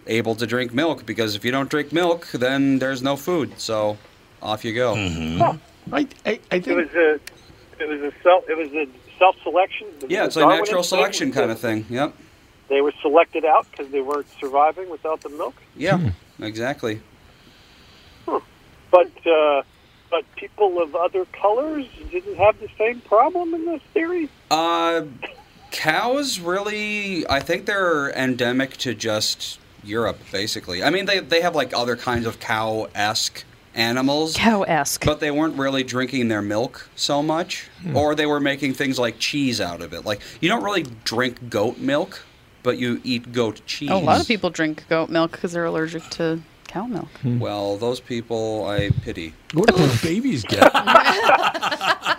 able to drink milk because if you don't drink milk, then there's no food. So, off you go. Mm-hmm. I, I, I It think was a, it was a self, it was a self selection. Yeah, it's a natural selection kind of thing. Yep. They were selected out because they weren't surviving without the milk. Yeah. Exactly. But uh, but people of other colors didn't have the same problem in this theory. Uh, cows really, I think they're endemic to just Europe, basically. I mean, they they have like other kinds of cow esque animals. Cow esque. But they weren't really drinking their milk so much, hmm. or they were making things like cheese out of it. Like you don't really drink goat milk, but you eat goat cheese. A lot of people drink goat milk because they're allergic to cow milk. Hmm. Well, those people I pity. what do those babies get?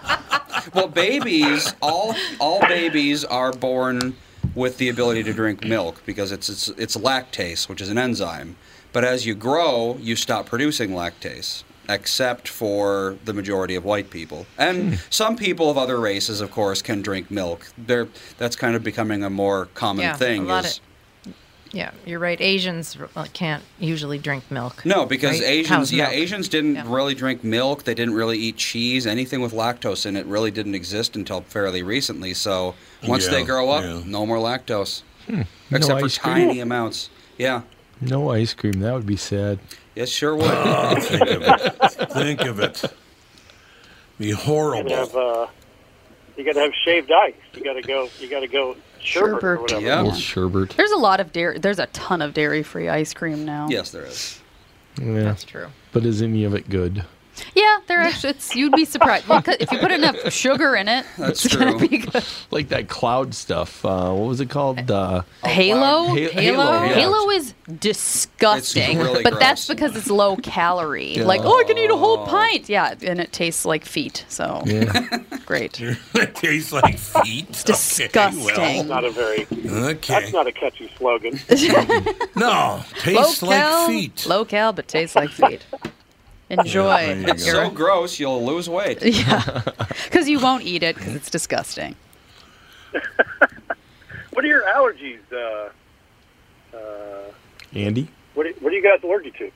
Well, babies, all all babies are born with the ability to drink milk because it's it's it's lactase, which is an enzyme. But as you grow, you stop producing lactase, except for the majority of white people. And some people of other races, of course, can drink milk. They're, that's kind of becoming a more common Yeah, thing. a lot is- of- Yeah, you're right. Asians uh, can't usually drink milk. No, because right? Asians, Cow's yeah, milk. Asians didn't really drink milk. They didn't really eat cheese. Anything with lactose in it really didn't exist until fairly recently. So once they grow up, yeah. no more lactose, No except for ice cream? tiny amounts. Yeah, No ice cream. That would be sad. yes, sure would. Oh, think of it. Think of it. Be You horrible. gotta have uh, you got to have shaved ice. You got to go. You got to go sherbet, or whatever. Yeah. Little sherbet. There's a lot of dairy. There's a ton of dairy-free ice cream now. yes, there is. Yeah. That's true. But is any of it good? Yeah, they're actually. It's you'd be surprised. Well, 'cause if you put enough sugar in it, That's it's true. be good. Like that cloud stuff. Uh, what was it called? Uh, Halo, Ha- Halo, Halo, Halo, is disgusting, It's really but that's because it's low calorie. Yeah. Like, oh, I can eat a whole pint. Yeah, and it tastes like feet. So yeah. great. it tastes like feet. It's disgusting. Not a very. Okay. That's not a catchy slogan. no, tastes low like cal, feet. low cal, but tastes like feet. Enjoy. there It's so gross, you'll lose weight. yeah, because you won't eat it because it's disgusting. what are your allergies? Uh, uh, Andy? what, are, what are you guys allergic to?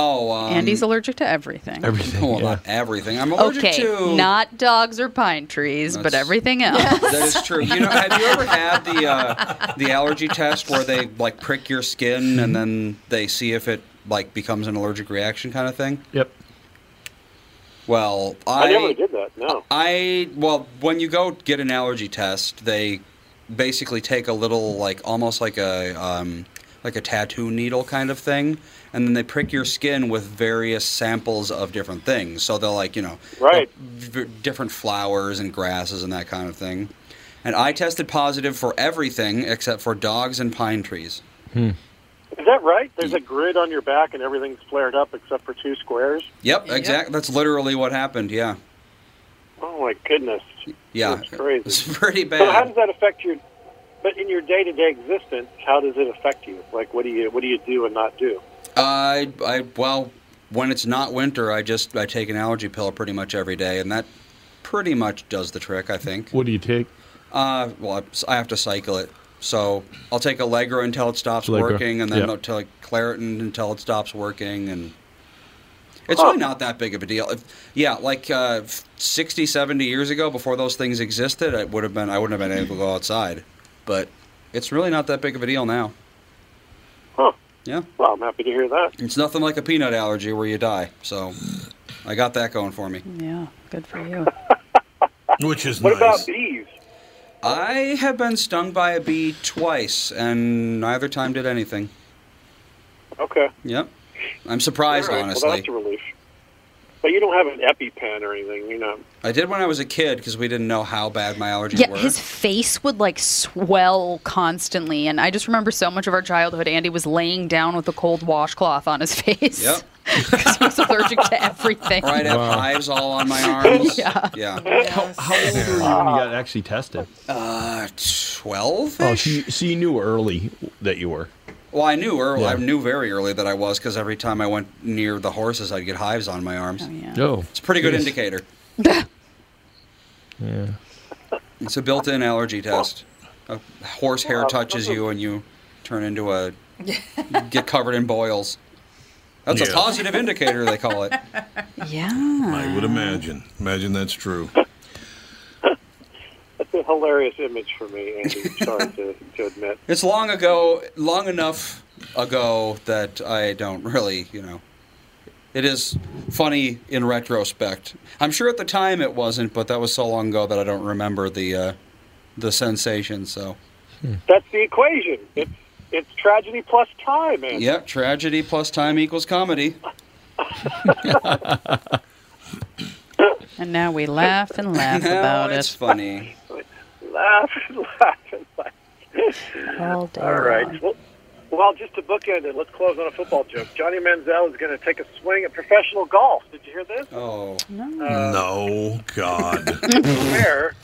Oh, um, Andy's allergic to everything. Everything. Well, yeah. not everything. I'm allergic Okay, to. not dogs or pine trees, but everything else. That is true. You know, have you ever had the uh, the allergy test where they like prick your skin and then they see if it like becomes an allergic reaction kind of thing? Yep. Well, I, I never did that. No. I well, when you go get an allergy test, they basically take a little like almost like a um, like a tattoo needle kind of thing, and then they prick your skin with various samples of different things. So they're like you know Right. v- different flowers and grasses and that kind of thing. And I tested positive for everything except for dogs and pine trees. Is that right? There's a grid on your back and everything's flared up except for two squares. Yep, exactly. That's literally what happened. Yeah, Oh my goodness. yeah. That's crazy. It's pretty bad. So how does that affect your? But in your day-to-day existence, how does it affect you? Like, what do you what do you do and not do? I, I, well, when it's not winter, I just I take an allergy pill pretty much every day, and that pretty much does the trick. I think. What do you take? Uh, well, I have to cycle it, so I'll take Allegra until it stops Allegra, working, and then yeah. I'll take Claritin until it stops working, and it's Huh. really not that big of a deal. If, yeah, like uh, 60, 70 years ago, before those things existed, I would have been I wouldn't have been able to go outside, but it's really not that big of a deal now. Huh. Yeah. Well, I'm happy to hear that. It's nothing like a peanut allergy where you die. So I got that going for me. Yeah, good for you. Which is What nice. about bees? I have been stung by a bee twice, and neither time did anything. Okay. Yep. I'm surprised, All right. Well, that's a relief. But you don't have an EpiPen or anything, you know. I did when I was a kid because we didn't know how bad my allergies Yeah, were. his face would like swell constantly, and I just remember so much of our childhood. Andy was laying down with a cold washcloth on his face. Yep. because he was allergic to everything. Right, I'd have hives all on my arms. Yeah. Yeah. How, how old were you when you got actually tested? Uh, 12 Oh, so you, so you knew early that you were. Well, I knew early. Yeah. I knew very early that I was because every time I went near the horses, I'd get hives on my arms. Oh, yeah. Oh, It's a pretty good Jeez. indicator. Yeah. It's a built-in allergy test. A horse hair touches you and you turn into a get covered in boils. That's a positive indicator, they call it. Yeah. I would imagine. Imagine that's true. That's a hilarious image for me, Andy. Sorry to, to admit. It's long ago, long enough ago that I don't really, you know. It is funny in retrospect. I'm sure at the time it wasn't, but that was so long ago that I don't remember the uh, the sensation. So, That's the equation. It's it's tragedy plus time, Andy. yep, tragedy plus time equals comedy. And now we laugh and laugh Now about it's it. funny. Laugh and laugh and laugh. All day All right. Well, well, just to bookend it, let's close on a football joke. Johnny Manziel is going to take a swing at professional golf. Did you hear this? Oh. no, God. Where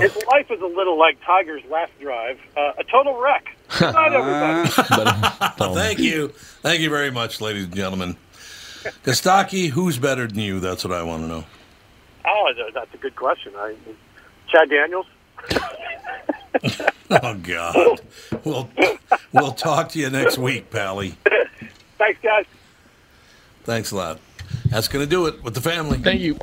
his life is a little like Tiger's last drive, uh, a total wreck. Good night, everybody. Um, Thank you. Thank you very much, ladies and gentlemen. Costaki, who's better than you? That's what I want to know. Oh, that's a good question. I, Chad Daniels. Oh, God. We'll, we'll talk to you next week, Pally. Thanks, guys. Thanks a lot. That's going to do it with the family. Thank you.